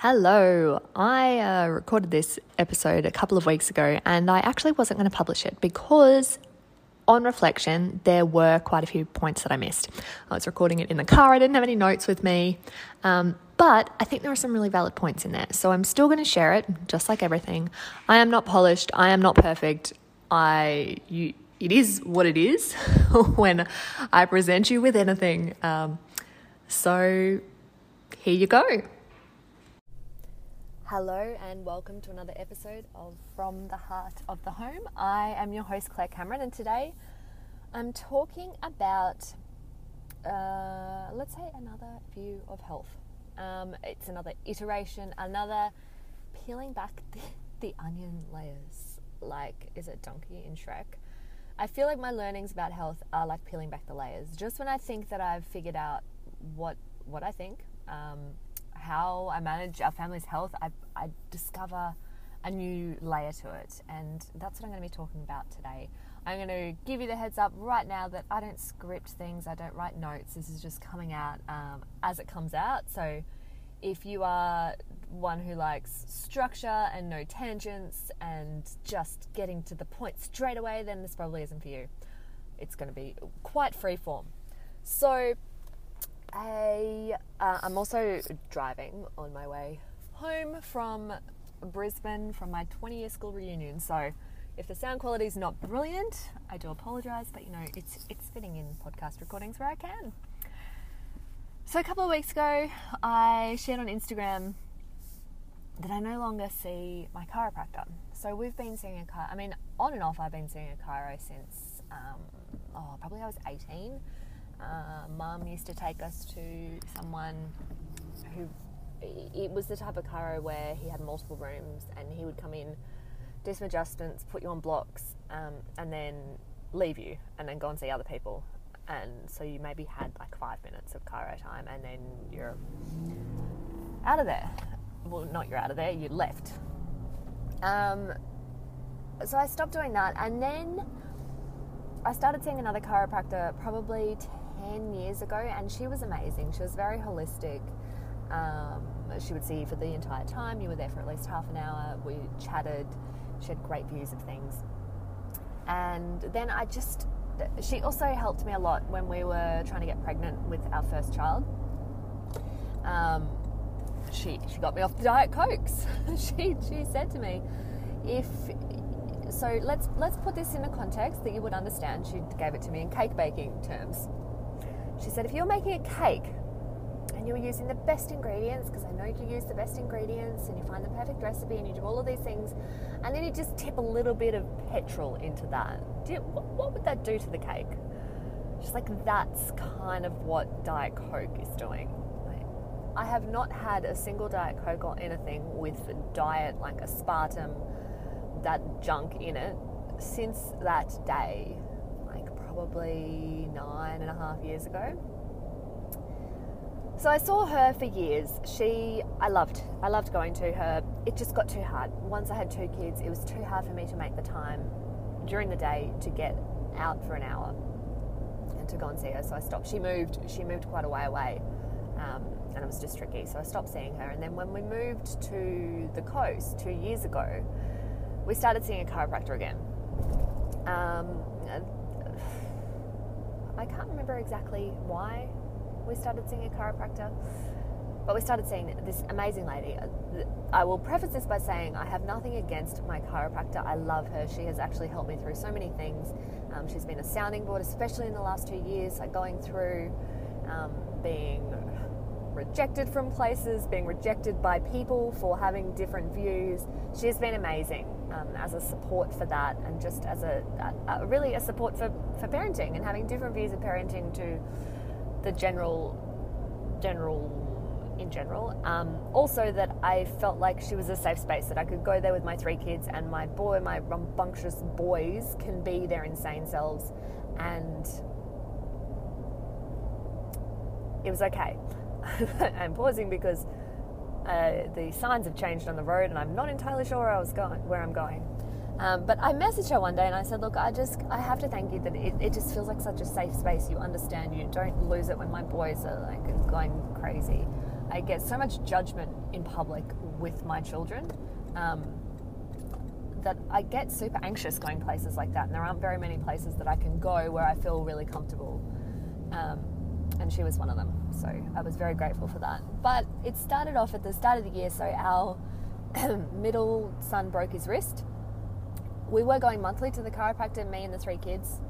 Hello. I uh, recorded this episode a couple of weeks ago and I actually wasn't going to publish it because, on reflection, there were quite a few points that I missed. I was recording it in the car, I didn't have any notes with me, um, but I think there are some really valid points in there. So I'm still going to share it, just like everything. I am not polished, I am not perfect. I, you, it is what it is when I present you with anything. Um, so here you go. Hello and welcome to another episode of From the Heart of the Home. I am your host Claire Cameron, and today I'm talking about, uh, let's say, another view of health. Um, it's another iteration, another peeling back the, the onion layers. Like, is it Donkey in Shrek? I feel like my learnings about health are like peeling back the layers. Just when I think that I've figured out what what I think. Um, how I manage our family's health, I, I discover a new layer to it. And that's what I'm going to be talking about today. I'm going to give you the heads up right now that I don't script things, I don't write notes. This is just coming out um, as it comes out. So if you are one who likes structure and no tangents and just getting to the point straight away, then this probably isn't for you. It's going to be quite free form. So, I, uh, I'm also driving on my way home from Brisbane from my 20 year school reunion. So if the sound quality is not brilliant, I do apologise, but you know, it's, it's fitting in podcast recordings where I can. So a couple of weeks ago, I shared on Instagram that I no longer see my chiropractor. So we've been seeing a car. I mean, on and off, I've been seeing a chiro since um, oh, probably I was 18. Uh, used to take us to someone who it was the type of chiro where he had multiple rooms and he would come in, do some adjustments, put you on blocks, um, and then leave you and then go and see other people. And so you maybe had like five minutes of chiro time and then you're out of there. Well, not you're out of there, you left. Um, so I stopped doing that and then I started seeing another chiropractor probably 10 years ago, and she was amazing. She was very holistic. Um, she would see you for the entire time. You were there for at least half an hour. We chatted. She had great views of things. And then I just, she also helped me a lot when we were trying to get pregnant with our first child. Um, she, she got me off the Diet Cokes. she, she said to me, if so let's let's put this in a context that you would understand. She gave it to me in cake baking terms. She said, if you're making a cake and you're using the best ingredients, because I know you use the best ingredients and you find the perfect recipe and you do all of these things, and then you just tip a little bit of petrol into that, you, what, what would that do to the cake? She's like, that's kind of what Diet Coke is doing. I have not had a single Diet Coke or anything with diet like aspartame, that junk in it, since that day probably nine and a half years ago. So I saw her for years. She, I loved, I loved going to her. It just got too hard. Once I had two kids, it was too hard for me to make the time during the day to get out for an hour and to go and see her. So I stopped. She moved. She moved quite a way away, um, and it was just tricky. So I stopped seeing her. And then when we moved to the coast two years ago, we started seeing a chiropractor again. Um, I can't remember exactly why we started seeing a chiropractor, but we started seeing this amazing lady. I will preface this by saying I have nothing against my chiropractor. I love her. She has actually helped me through so many things. Um, she's been a sounding board, especially in the last two years, like going through um, being rejected from places, being rejected by people for having different views. She's been amazing um, as a support for that, and just as a, a, a, really a support for, for parenting and having different views of parenting to the general general in general. Um, also, that I felt like she was a safe space that I could go there with my three kids, and my boy, my rambunctious boys, can be their insane selves, and it was okay. I'm pausing because uh, the signs have changed on the road, and I'm not entirely sure where I was going, where I'm going. Um, but I messaged her one day and I said, "Look, I just I have to thank you that it, it just feels like such a safe space. You understand. You don't lose it when my boys are like going crazy. I get so much judgment in public with my children um, that I get super anxious going places like that. And there aren't very many places that I can go where I feel really comfortable. Um, and she was one of them. So I was very grateful for that. But it started off at the start of the year. So our middle son broke his wrist. We were going monthly to the chiropractor, me and the three kids,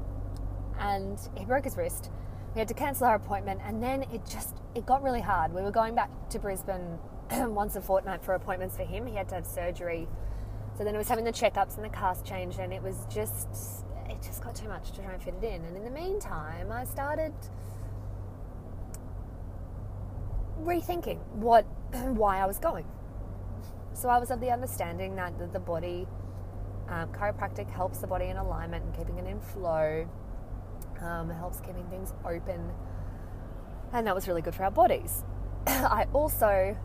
and he broke his wrist. We had to cancel our appointment, and then it just it got really hard. We were going back to Brisbane once a fortnight for appointments for him. He had to have surgery, so then it was having the checkups and the cast change, and it was just it just got too much to try and fit it in. And in the meantime, I started rethinking what why I was going. So I was of the understanding that the, body, um, chiropractic helps the body in alignment and keeping it in flow, um, helps keeping things open, and that was really good for our bodies. I also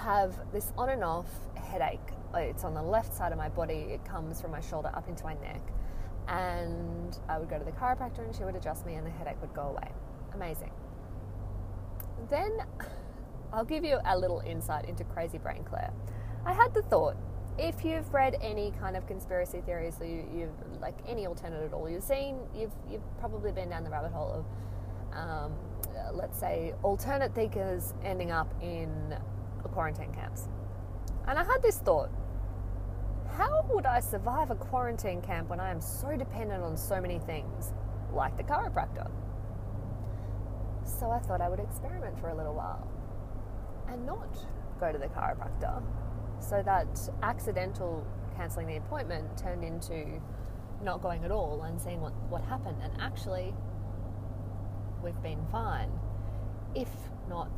have this on and off headache. It's on the left side of my body. It comes from my shoulder up into my neck. And I would go to the chiropractor and she would adjust me and the headache would go away. Amazing. Then I'll give you a little insight into crazy brain Claire. I had the thought if you've read any kind of conspiracy theories, so you, have like any alternate at all, you've seen, you've you've probably been down the rabbit hole of, um, let's say, alternate thinkers ending up in quarantine camps. And I had this thought: How would I survive a quarantine camp when I am so dependent on so many things, like the chiropractor? So I thought I would experiment for a little while and not go to the chiropractor. So that accidental cancelling the appointment turned into not going at all and seeing what, what happened. And actually, we've been fine, if not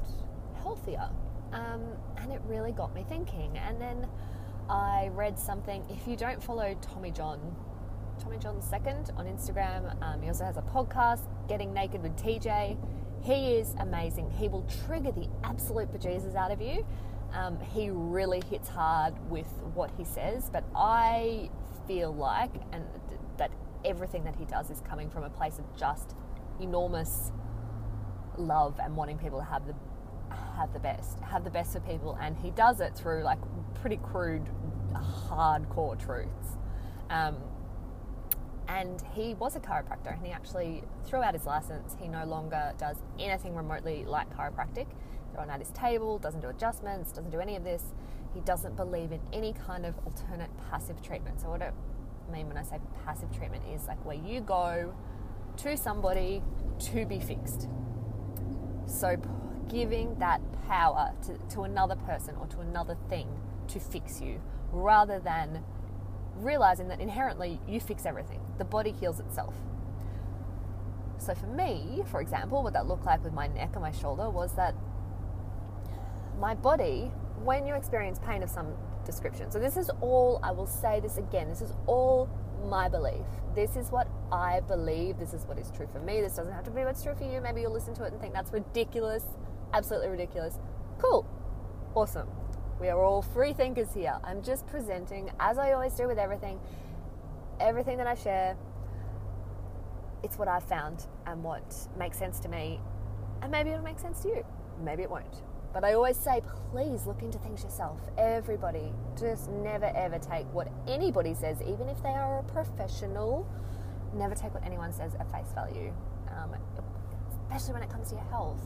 healthier. Um, and it really got me thinking. And then I read something. If you don't follow Tommy John, Tommy John Second on Instagram, um, he also has a podcast, Getting Naked with TJ. He is amazing. He will trigger the absolute bejesus out of you. Um, he really hits hard with what he says, but I feel like, and that everything that he does is coming from a place of just enormous love and wanting people to have the have the best, have the best for people, and he does it through like pretty crude, hardcore truths. Um, and he was a chiropractor and he actually threw out his license he no longer does anything remotely like chiropractic. Thrown out his table doesn't do adjustments doesn't do any of this. He doesn't believe in any kind of alternate passive treatment. So what i mean when i say passive treatment is like where you go to somebody to be fixed. So giving that power to, to another person or to another thing to fix you rather than realizing that inherently you fix everything. The body heals itself. So for me, for example, what that looked like with my neck and my shoulder was that my body, when you experience pain of some description, so this is all, I will say this again, this is all my belief. This is what I believe. This is what is true for me. This doesn't have to be what's true for you. Maybe you'll listen to it and think that's ridiculous, absolutely ridiculous. Cool, awesome. We are all free thinkers here. I'm just presenting, as I always do with everything, everything that I share. It's what I've found and what makes sense to me. And maybe it'll make sense to you. Maybe it won't. But I always say, please look into things yourself. Everybody, just never ever take what anybody says, even if they are a professional. Never take what anyone says at face value, um, especially when it comes to your health.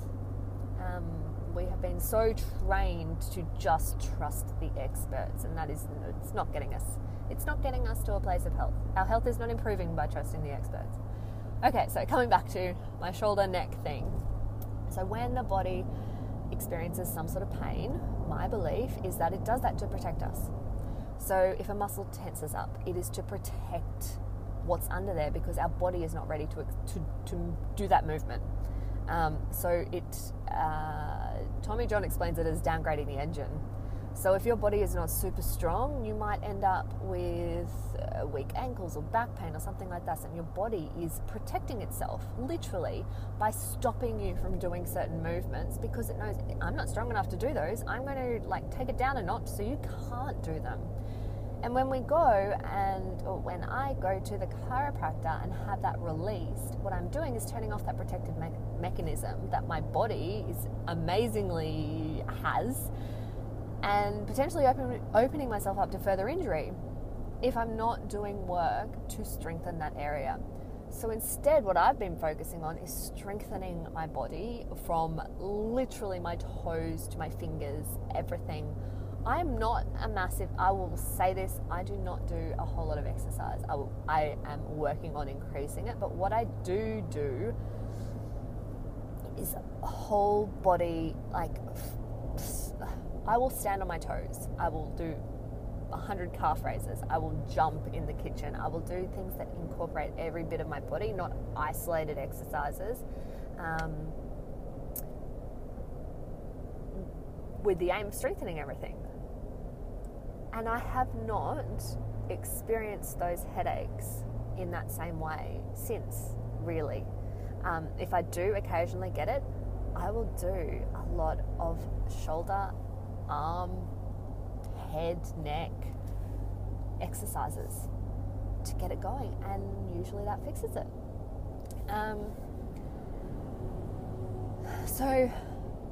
Um, we have been so trained to just trust the experts, and that is it's not getting us. It's not getting us to a place of health. Our health is not improving by trusting the experts. Okay, so coming back to my shoulder neck thing. So when the body experiences some sort of pain, my belief is that it does that to protect us. So if a muscle tenses up, it is to protect what's under there because our body is not ready to to, to do that movement. Um, so it, uh, Tommy John explains it as downgrading the engine. So if your body is not super strong, you might end up with uh, weak ankles or back pain or something like that. And your body is protecting itself literally by stopping you from doing certain movements because it knows I'm not strong enough to do those. I'm going to like take it down a notch so you can't do them. And when we go and, or when I go to the chiropractor and have that released, what I'm doing is turning off that protective me- mechanism that my body is amazingly has and potentially open, opening myself up to further injury if I'm not doing work to strengthen that area. So instead, what I've been focusing on is strengthening my body from literally my toes to my fingers, everything. I am not a massive, I will say this, I do not do a whole lot of exercise. I, will, I am working on increasing it, but what I do do is whole body, like, I will stand on my toes. I will do 100 calf raises. I will jump in the kitchen. I will do things that incorporate every bit of my body, not isolated exercises. Um, with the aim of strengthening everything. And I have not experienced those headaches in that same way since, really. Um, if I do occasionally get it, I will do a lot of shoulder, arm, head, neck exercises to get it going, and usually that fixes it. Um, so,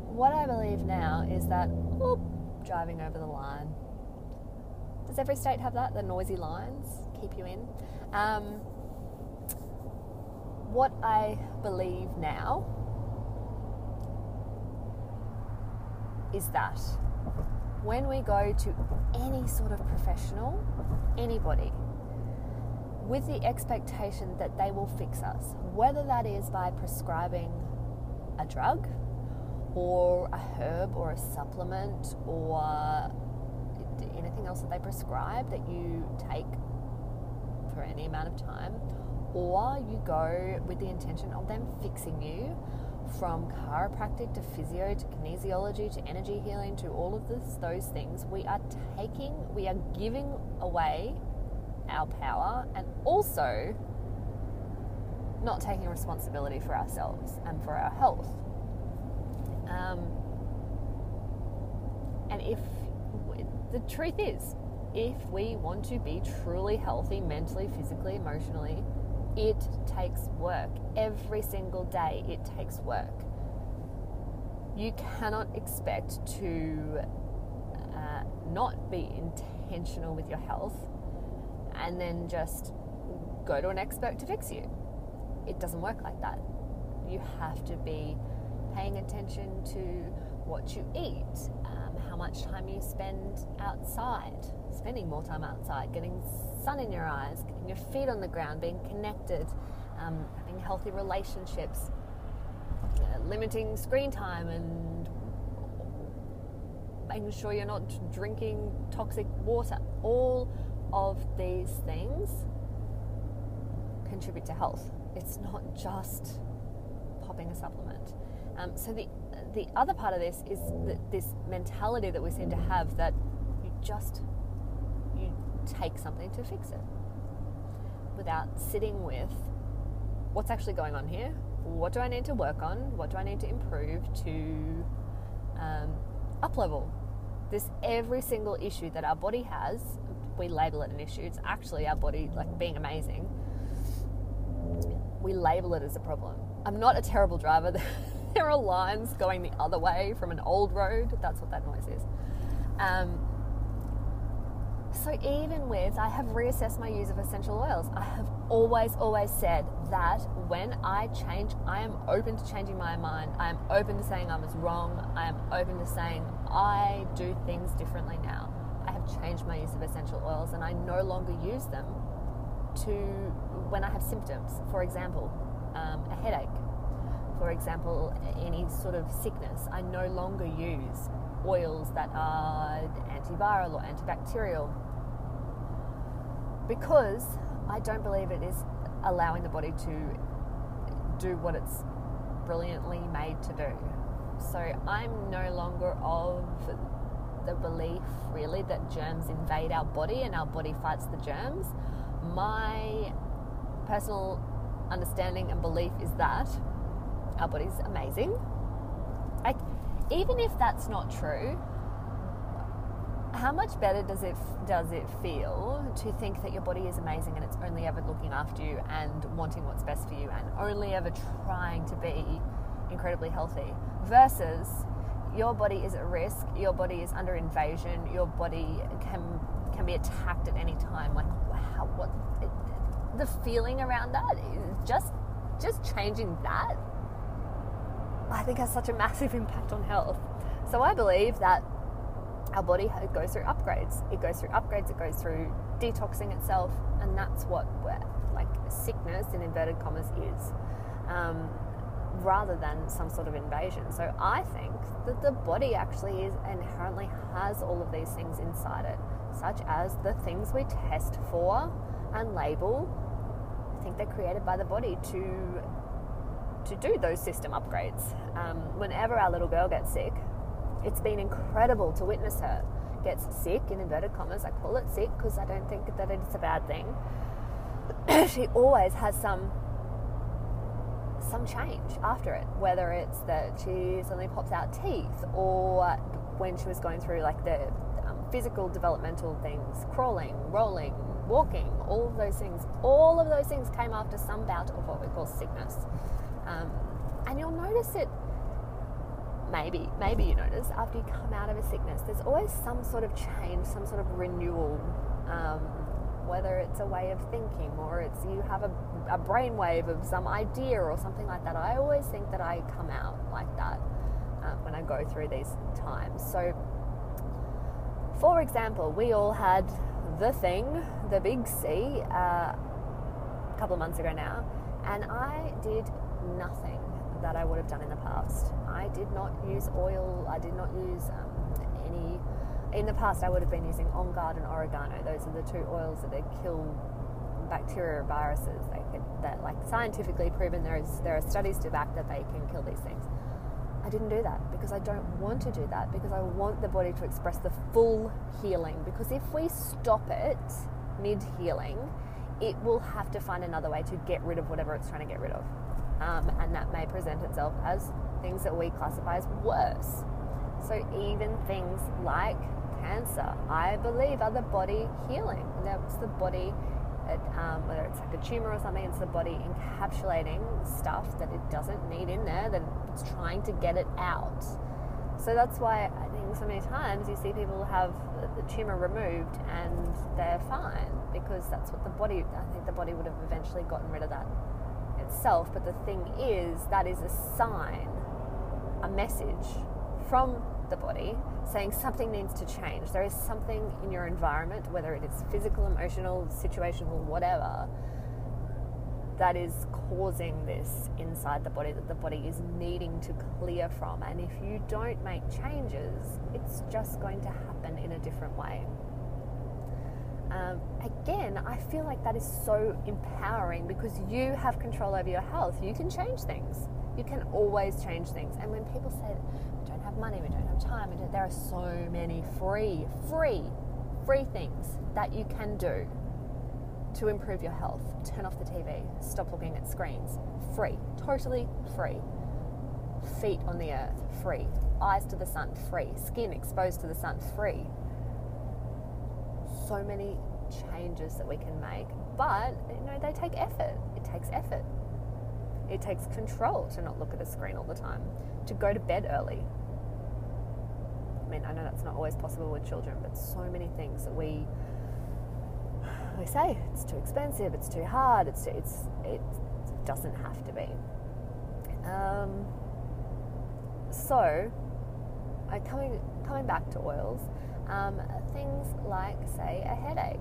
what I believe now is that whoop, driving over the line. Does every state have that? The noisy lines keep you in. Um, what I believe now is that when we go to any sort of professional, anybody, with the expectation that they will fix us, whether that is by prescribing a drug or a herb or a supplement or anything else that they prescribe that you take for any amount of time, or you go with the intention of them fixing you from chiropractic to physio to kinesiology to energy healing to all of this, those things, we are taking, we are giving away our power and also not taking responsibility for ourselves and for our health. Um, and if the truth is, if we want to be truly healthy mentally, physically, emotionally, it takes work. Every single day, it takes work. You cannot expect to uh, not be intentional with your health and then just go to an expert to fix you. It doesn't work like that. You have to be paying attention to what you eat, much time you spend outside, spending more time outside, getting sun in your eyes, getting your feet on the ground, being connected, um, having healthy relationships, uh, limiting screen time, and making sure you're not drinking toxic water. All of these things contribute to health. It's not just popping a supplement. Um, so the the other part of this is this mentality that we seem to have that you just you take something to fix it without sitting with what's actually going on here? What do I need to work on? What do I need to improve to um, up level? This every single issue that our body has, we label it an issue. It's actually our body like being amazing. We label it as a problem. I'm not a terrible driver. there are lines going the other way from an old road. That's what that noise is. Um, so, even with, I have reassessed my use of essential oils. I have always, always said that when I change, I am open to changing my mind. I am open to saying I was wrong. I am open to saying I do things differently now. I have changed my use of essential oils and I no longer use them to when I have symptoms. For example, um, a headache. For example, any sort of sickness. I no longer use oils that are antiviral or antibacterial because I don't believe it is allowing the body to do what it's brilliantly made to do. So I'm no longer of the belief really that germs invade our body and our body fights the germs. My personal understanding and belief is that our body's amazing. Like, even if that's not true, how much better does it does it feel to think that your body is amazing and it's only ever looking after you and wanting what's best for you and only ever trying to be incredibly healthy versus your body is at risk, your body is under invasion, your body can can be attacked at any time. Like wow, what it, the feeling around that is just just changing that. I think has such a massive impact on health. So I believe that our body goes through upgrades. It goes through upgrades. It goes through detoxing itself, and that's what like sickness in inverted commas is. Um, rather than some sort of invasion. So I think that the body actually is inherently has all of these things inside it, such as the things we test for and label. I think they're created by the body to to do those system upgrades. Um, whenever our little girl gets sick, it's been incredible to witness her gets sick in inverted commas. I call it sick because I don't think that it's a bad thing. she always has some some change after it, whether it's that she suddenly pops out teeth or when she was going through like the um, physical developmental things, crawling, rolling, walking, all of those things, all of those things came after some bout of what we call sickness. Um, and you'll notice it maybe, maybe you notice after you come out of a sickness, there's always some sort of change, some sort of renewal. Um, whether it's a way of thinking or it's you have a, a brainwave of some idea or something like that. I always think that I come out like that um, when I go through these times. So, for example, we all had the thing, the big C, uh, a couple of months ago now, and I did nothing that I would have done in the past. I did not use oil, I did not use um, any in the past, I would have been using On Guard and oregano. Those are the two oils that they kill bacteria or viruses. They can, that like scientifically proven there is there are studies to back that they can kill these things. I didn't do that because I don't want to do that because I want the body to express the full healing. Because if we stop it mid healing, it will have to find another way to get rid of whatever it's trying to get rid of. Um, and that may present itself as things that we classify as worse. So, even things like cancer, I believe, are the body healing. That's the body, um, whether it's like a tumor or something, it's the body encapsulating stuff that it doesn't need in there, that it's trying to get it out. So that's why I think so many times you see people have the tumor removed and they're fine because that's what the body, I think the body would have eventually gotten rid of that itself. But the thing is, that is a sign, a message from the body saying something needs to change. There is something in your environment, whether it is physical, emotional, situational, whatever, that is causing this inside the body that the body is needing to clear from. And if you don't make changes, it's just going to happen in a different way. Um, again, I feel like that is so empowering because you have control over your health. You can change things. You can always change things. And when people say, we don't have money, we don't have time. There are so many free, free, free things that you can do to improve your health. Turn off the TV, stop looking at screens. Free, totally free. Feet on the earth, free. Eyes to the sun, free. Skin exposed to the sun, free. So many changes that we can make, but you know they take effort. It takes effort. It takes control to not look at a screen all the time, to go to bed early, I mean, I know that's not always possible with children, but so many things that we we say it's too expensive, it's too hard, it's too, it's it doesn't have to be. Um, so, I coming coming back to oils, um, things like say a headache.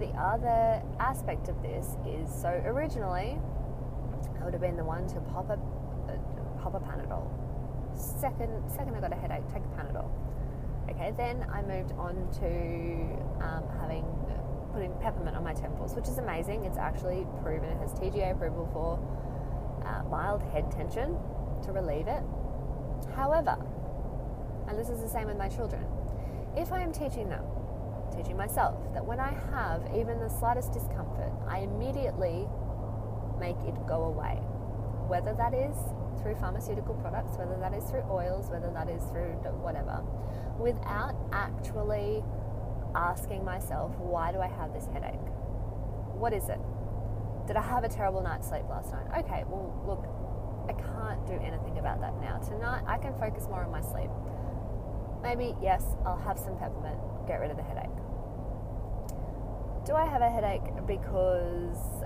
The other aspect of this is so originally I would have been the one to pop a, a pop a Panadol second second I got a headache, take a Panadol. Okay, then I moved on to um, having putting peppermint on my temples, which is amazing. It's actually proven it has TGA approval for uh, mild head tension to relieve it. However, and this is the same with my children, if I am teaching them, teaching myself, that when I have even the slightest discomfort, I immediately make it go away. whether that is through pharmaceutical products, whether that is through oils, whether that is through whatever, without actually asking myself, why do I have this headache? What is it? Did I have a terrible night's sleep last night? Okay, well, look, I can't do anything about that now. Tonight, I can focus more on my sleep. Maybe, yes, I'll have some peppermint, get rid of the headache. Do I have a headache because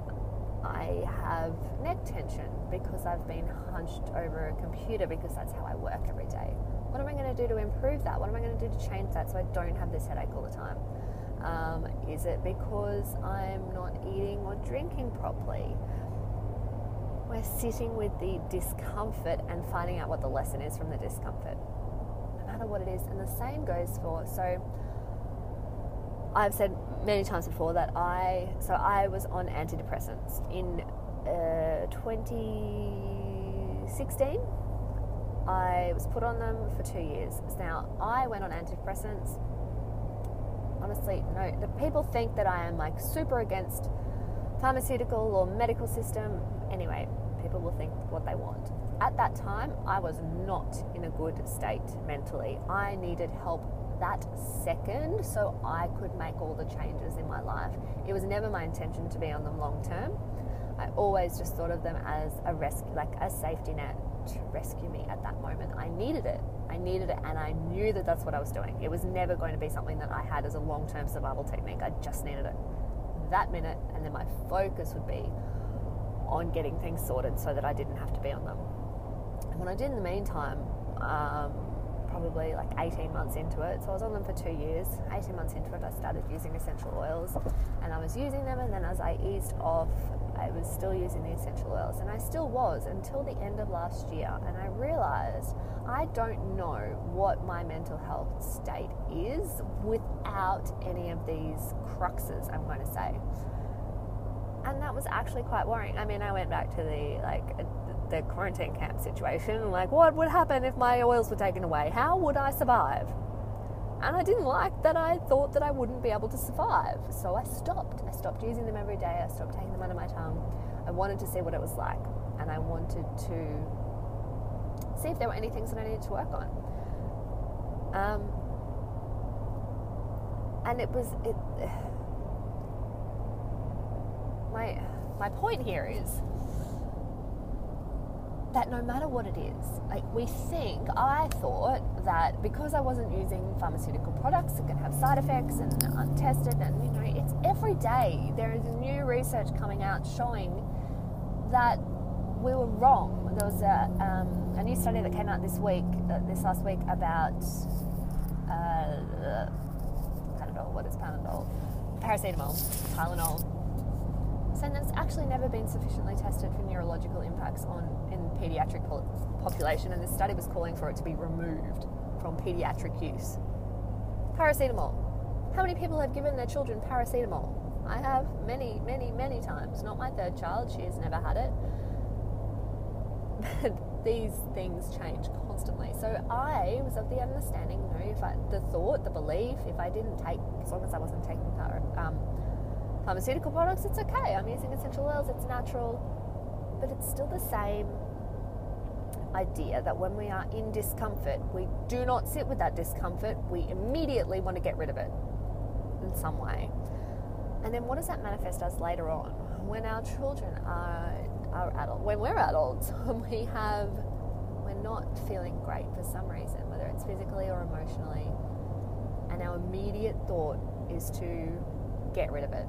I have neck tension, because I've been hunched over a computer, because that's how I work every day? What am I going to do to improve that? What am I going to do to change that so I don't have this headache all the time? Um, is it because I'm not eating or drinking properly? We're sitting with the discomfort and finding out what the lesson is from the discomfort, matter what it is. And the same goes for so. I've said many times before that I so I was on antidepressants in uh, 2016. I was put on them for two years. Now I went on antidepressants honestly, no. The people think that I am like super against pharmaceutical or medical system. Anyway, people will think what they want. At that time, I was not in a good state mentally. I needed help that second so I could make all the changes in my life. It was never my intention to be on them long term. I always just thought of them as a rescue, like a safety net to rescue me at that moment. I needed it. I needed it, and I knew that that's what I was doing. It was never going to be something that I had as a long term survival technique. I just needed it that minute, and then my focus would be on getting things sorted so that I didn't have to be on them. What I did in the meantime, um, probably like 18 months into it, so I was on them for two years. 18 months into it, I started using essential oils, and I was using them, and then as I eased off, I was still using the essential oils, and I still was until the end of last year. And I realized I don't know what my mental health state is without any of these cruxes, I'm going to say. And that was actually quite worrying. I mean, I went back to the like the quarantine camp situation. Like, what would happen if my oils were taken away? How would I survive? And I didn't like that I thought that I wouldn't be able to survive. So I stopped. I stopped using them every day. I stopped taking them under my tongue. I wanted to see what it was like. And I wanted to see if there were any things that I needed to work on. Um, and it was it. My my point here is that no matter what it is, like we think, I thought that because I wasn't using pharmaceutical products that can have side effects and are untested, and you know, it's every day there is new research coming out showing that we were wrong. There was a, um, a new study that came out this week, uh, this last week, about uh, Panadol. What is Panadol? Paracetamol, Tylenol and it's actually never been sufficiently tested for neurological impacts on in pediatric population, and this study was calling for it to be removed from pediatric use. Paracetamol. How many people have given their children paracetamol? I have many, many, many times. Not my third child; she has never had it. But these things change constantly. So I was of the understanding, you know, if I, the thought, the belief, if I didn't take, as long as I wasn't taking um, pharmaceutical products, it's okay. I'm using essential oils, it's natural. But it's still the same idea that when we are in discomfort, we do not sit with that discomfort, we immediately want to get rid of it in some way. And then what does that manifest as later on? When our children are, are adult, when we're adults, when we have, we're not feeling great for some reason, whether it's physically or emotionally, and our immediate thought is to get rid of it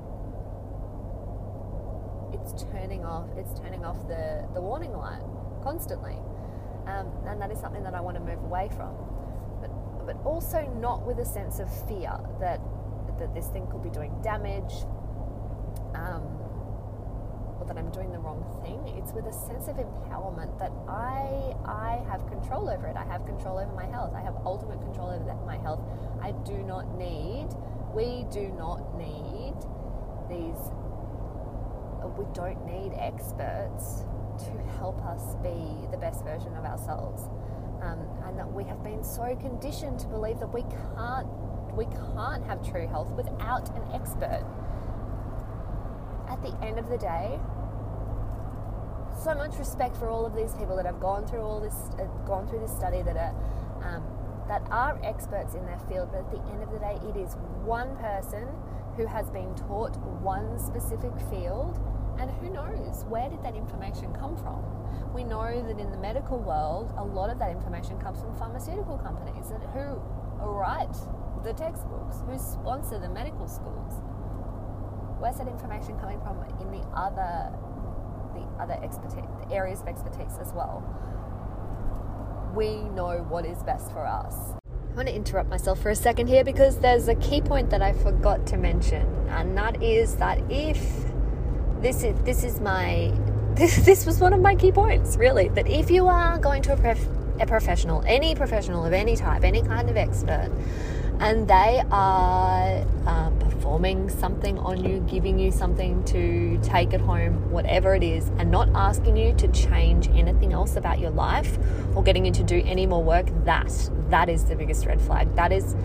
it's turning off it's turning off the, the warning light constantly. Um, and that is something that I want to move away from. But but also not with a sense of fear that that this thing could be doing damage, um, or that I'm doing the wrong thing. It's with a sense of empowerment that I I have control over it. I have control over my health. I have ultimate control over that, my health. I do not need. We do not need these we don't need experts to help us be the best version of ourselves. Um, and that we have been so conditioned to believe that we can't we can't have true health without an expert. At the end of the day, so much respect for all of these people that have gone through all this, uh, gone through this study that are um, that are experts in their field. But at the end of the day, it is one person who has been taught one specific field, and who knows where did that information come from? We know that in the medical world, a lot of that information comes from pharmaceutical companies who write the textbooks, who sponsor the medical schools. Where's that information coming from in the other the other expertise, the areas of expertise as well? We know what is best for us. I want to interrupt myself for a second here because there's a key point that I forgot to mention, and that is that if this is this is my this, this was one of my key points really that if you are going to a, prof, a professional, any professional of any type, any kind of expert, and they are um, performing something on you, giving you something to take at home, whatever it is, and not asking you to change anything else about your life or getting you to do any more work, that that is the biggest red flag. That is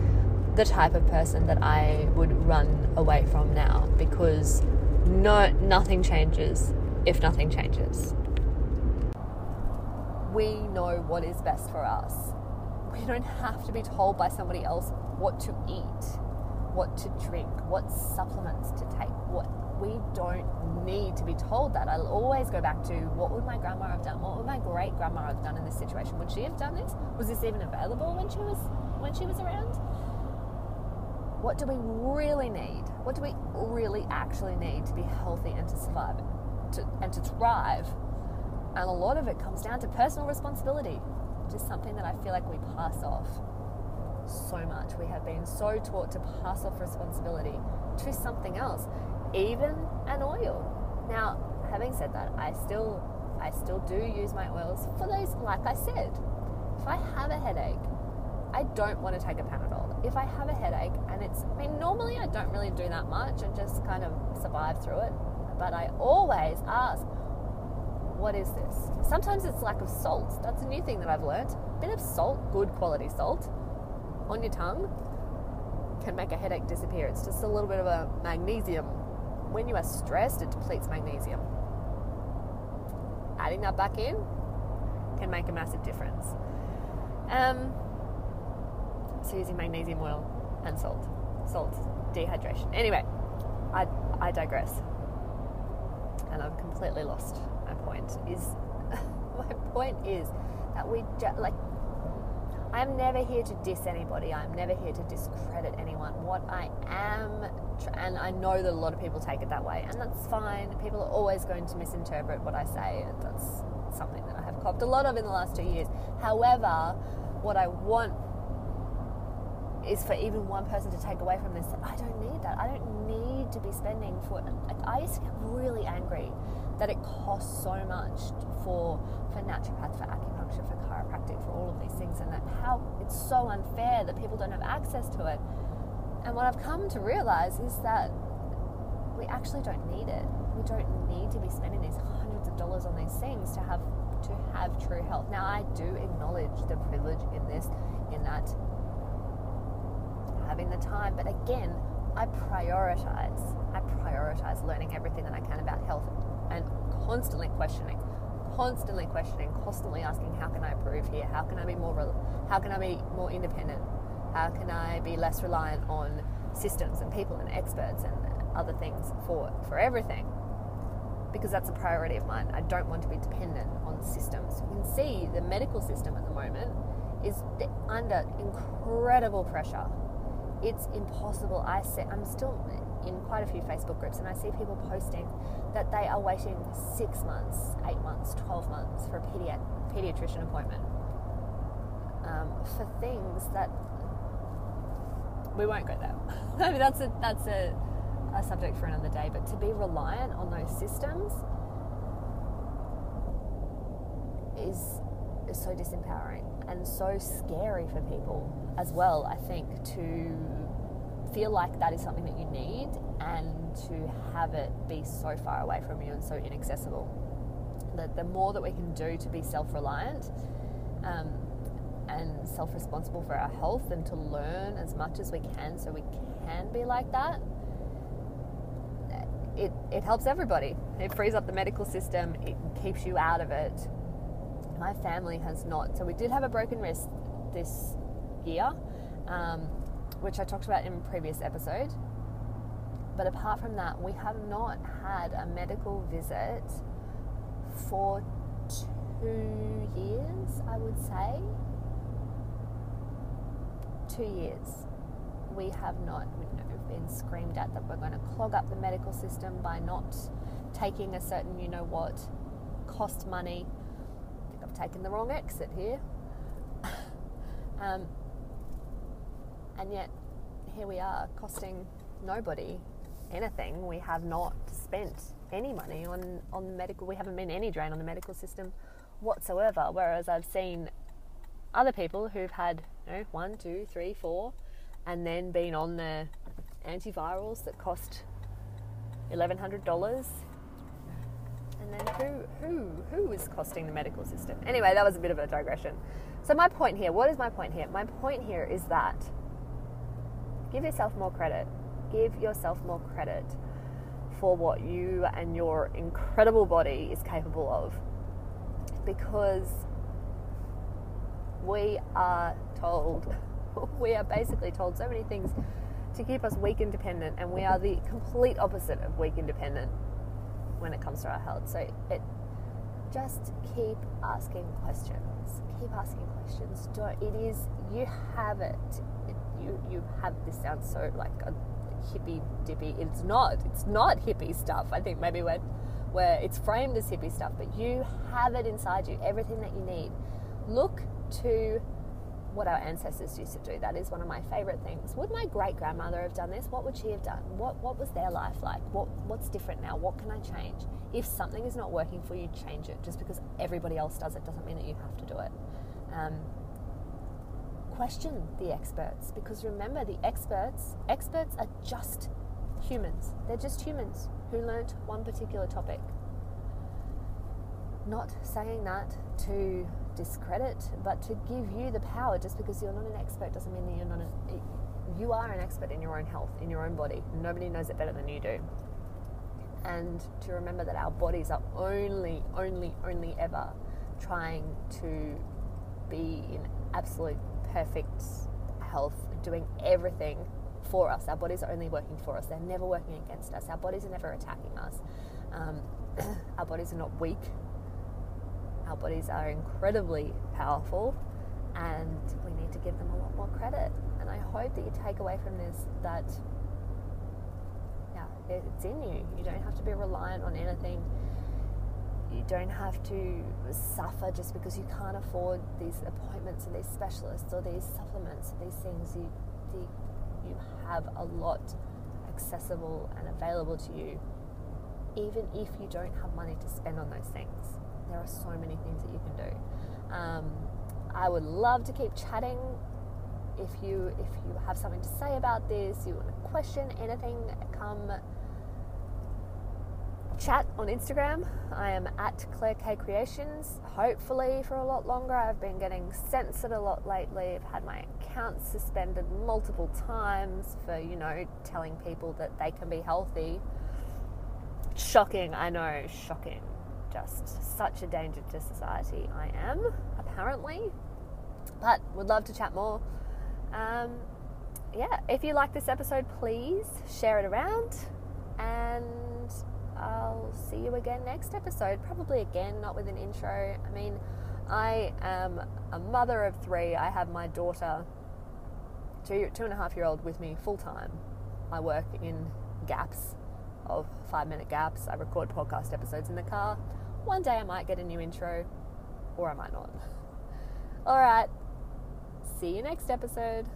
the type of person that I would run away from now because no nothing changes if nothing changes. We know what is best for us. We don't have to be told by somebody else what to eat, what to drink, what supplements to take. What we don't need to be told that. I'll always go back to what would my grandma have done? What would my great grandma have done in this situation? Would she have done this? Was this even available when she was when she was around? What do we really need? What do we really actually need to be healthy and to survive to, and to thrive? And a lot of it comes down to personal responsibility, which is something that I feel like we pass off so much. We have been so taught to pass off responsibility to something else, even an oil. Now, having said that, I still I still do use my oils for those like I said. If I have a headache, I don't want to take a Panadol. If I have a headache and it's I mean normally I don't really do that much and just kind of survive through it, but I always ask what is this? Sometimes it's lack of salt. That's a new thing that I've learned. A bit of salt, good quality salt, on your tongue can make a headache disappear. It's just a little bit of a magnesium. When you are stressed, it depletes magnesium. Adding that back in can make a massive difference. Um, using magnesium oil and salt, salt dehydration. Anyway, I, I digress, and I've completely lost my point. Is my point is that we ju- like I'm never here to diss anybody. I'm never here to discredit anyone. What I am, and I know that a lot of people take it that way, and that's fine. People are always going to misinterpret what I say. That's something that I have copped a lot of in the last two years. However, what I want is for even one person to take away from this I don't need that. I don't need to be spending for. I used to get really angry that it costs so much for for naturopath, for acupuncture, for chiropractic, for all of these things, and that how it's so unfair that people don't have access to it. And what I've come to realize is that we actually don't need it. We don't need to be spending these hundreds of dollars on these things to have to have true health. Now I do acknowledge the privilege in this, in that having the time, but again, I prioritize. I prioritize learning everything that I can about health and constantly questioning constantly questioning, constantly asking, how can I improve here? How can I be more, how can I be more independent? How can I be less reliant on systems and people and experts and other things for, for everything? Because that's a priority of mine. I don't want to be dependent on systems. You can see the medical system at the moment is under incredible pressure. It's impossible. I say, I'm still in quite a few Facebook groups and I see people posting that they are waiting six months, eight months, 12 months for a pedi- pediatrician appointment um, for things that we won't go there. Maybe that's a, that's a, a subject for another day, but to be reliant on those systems is, is so disempowering and so scary for people as well, I think, to feel like that is something that you need and to have it be so far away from you and so inaccessible. That the more that we can do to be self reliant um, and self responsible for our health and to learn as much as we can so we can be like that, it, it helps everybody. It frees up the medical system, it keeps you out of it. My family has not. So we did have a broken wrist this year, um, which I talked about in a previous episode. But apart from that, we have not had a medical visit for two years, I would say. Two years. We have not been screamed at that we're going to clog up the medical system by not taking a certain, you know what, cost money. Taken the wrong exit here. um, and yet, here we are, costing nobody anything. We have not spent any money on, on the medical, we haven't been any drain on the medical system whatsoever. Whereas I've seen other people who've had you know, one, two, three, four, and then been on the antivirals that cost eleven hundred dollars. And then who who who is costing the medical system? Anyway, that was a bit of a digression. So my point here, what is my point here? My point here is that give yourself more credit. Give yourself more credit for what you and your incredible body is capable of. Because we are told, we are basically told so many things to keep us weak and dependent, and we are the complete opposite of weak and dependent when it comes to our health. So it just keep asking questions. Keep asking questions. Don't. It is you have it. it you you have. This sounds so like a hippie dippy. It's not. It's not hippie stuff. I think maybe when where it's framed as hippie stuff, but you have it inside you. Everything that you need. Look to what our ancestors used to do. That is one of my favorite things. Would my great grandmother have done this? What would she have done? What what was their life like? What what's different now? What can I change? If something is not working for you, change it. Just because everybody else does it doesn't mean that you have to do it. Um, question the experts because remember the experts experts are just humans. They're just humans who learnt one particular topic. Not saying that to discredit, but to give you the power. Just because you're not an expert doesn't mean that you're not an. You are an expert in your own health, in your own body. Nobody knows it better than you do. And to remember that our bodies are only, only, only ever trying to be in absolute perfect health, doing everything for us. Our bodies are only working for us, they're never working against us. Our bodies are never attacking us. Um, our bodies are not weak, our bodies are incredibly powerful and we need to give them a lot more credit. And I hope that you take away from this that yeah, it's in you. You don't have to be reliant on anything. You don't have to suffer just because you can't afford these appointments or these specialists or these supplements or these things. You, you, you have a lot accessible and available to you, even if you don't have money to spend on those things there are so many things that you can do. Um, I would love to keep chatting. If you if you have something to say about this, you want to question anything, come chat on Instagram. I am at Claire K Creations. Hopefully for a lot longer. I've been getting censored a lot lately. I've had my account suspended multiple times for you know telling people that they can be healthy. Shocking, I know, shocking just such a danger to society. I am, apparently. But would love to chat more. Um, yeah, if you like this episode, please share it around. And I'll see you again next episode. Probably again, not with an intro. I mean, I am a mother of three. I have my daughter, two, two and a half year old, with me full time. I work in gaps of five minute gaps. I record podcast episodes in the car. One day I might get a new intro, or I might not. All right. See you next episode.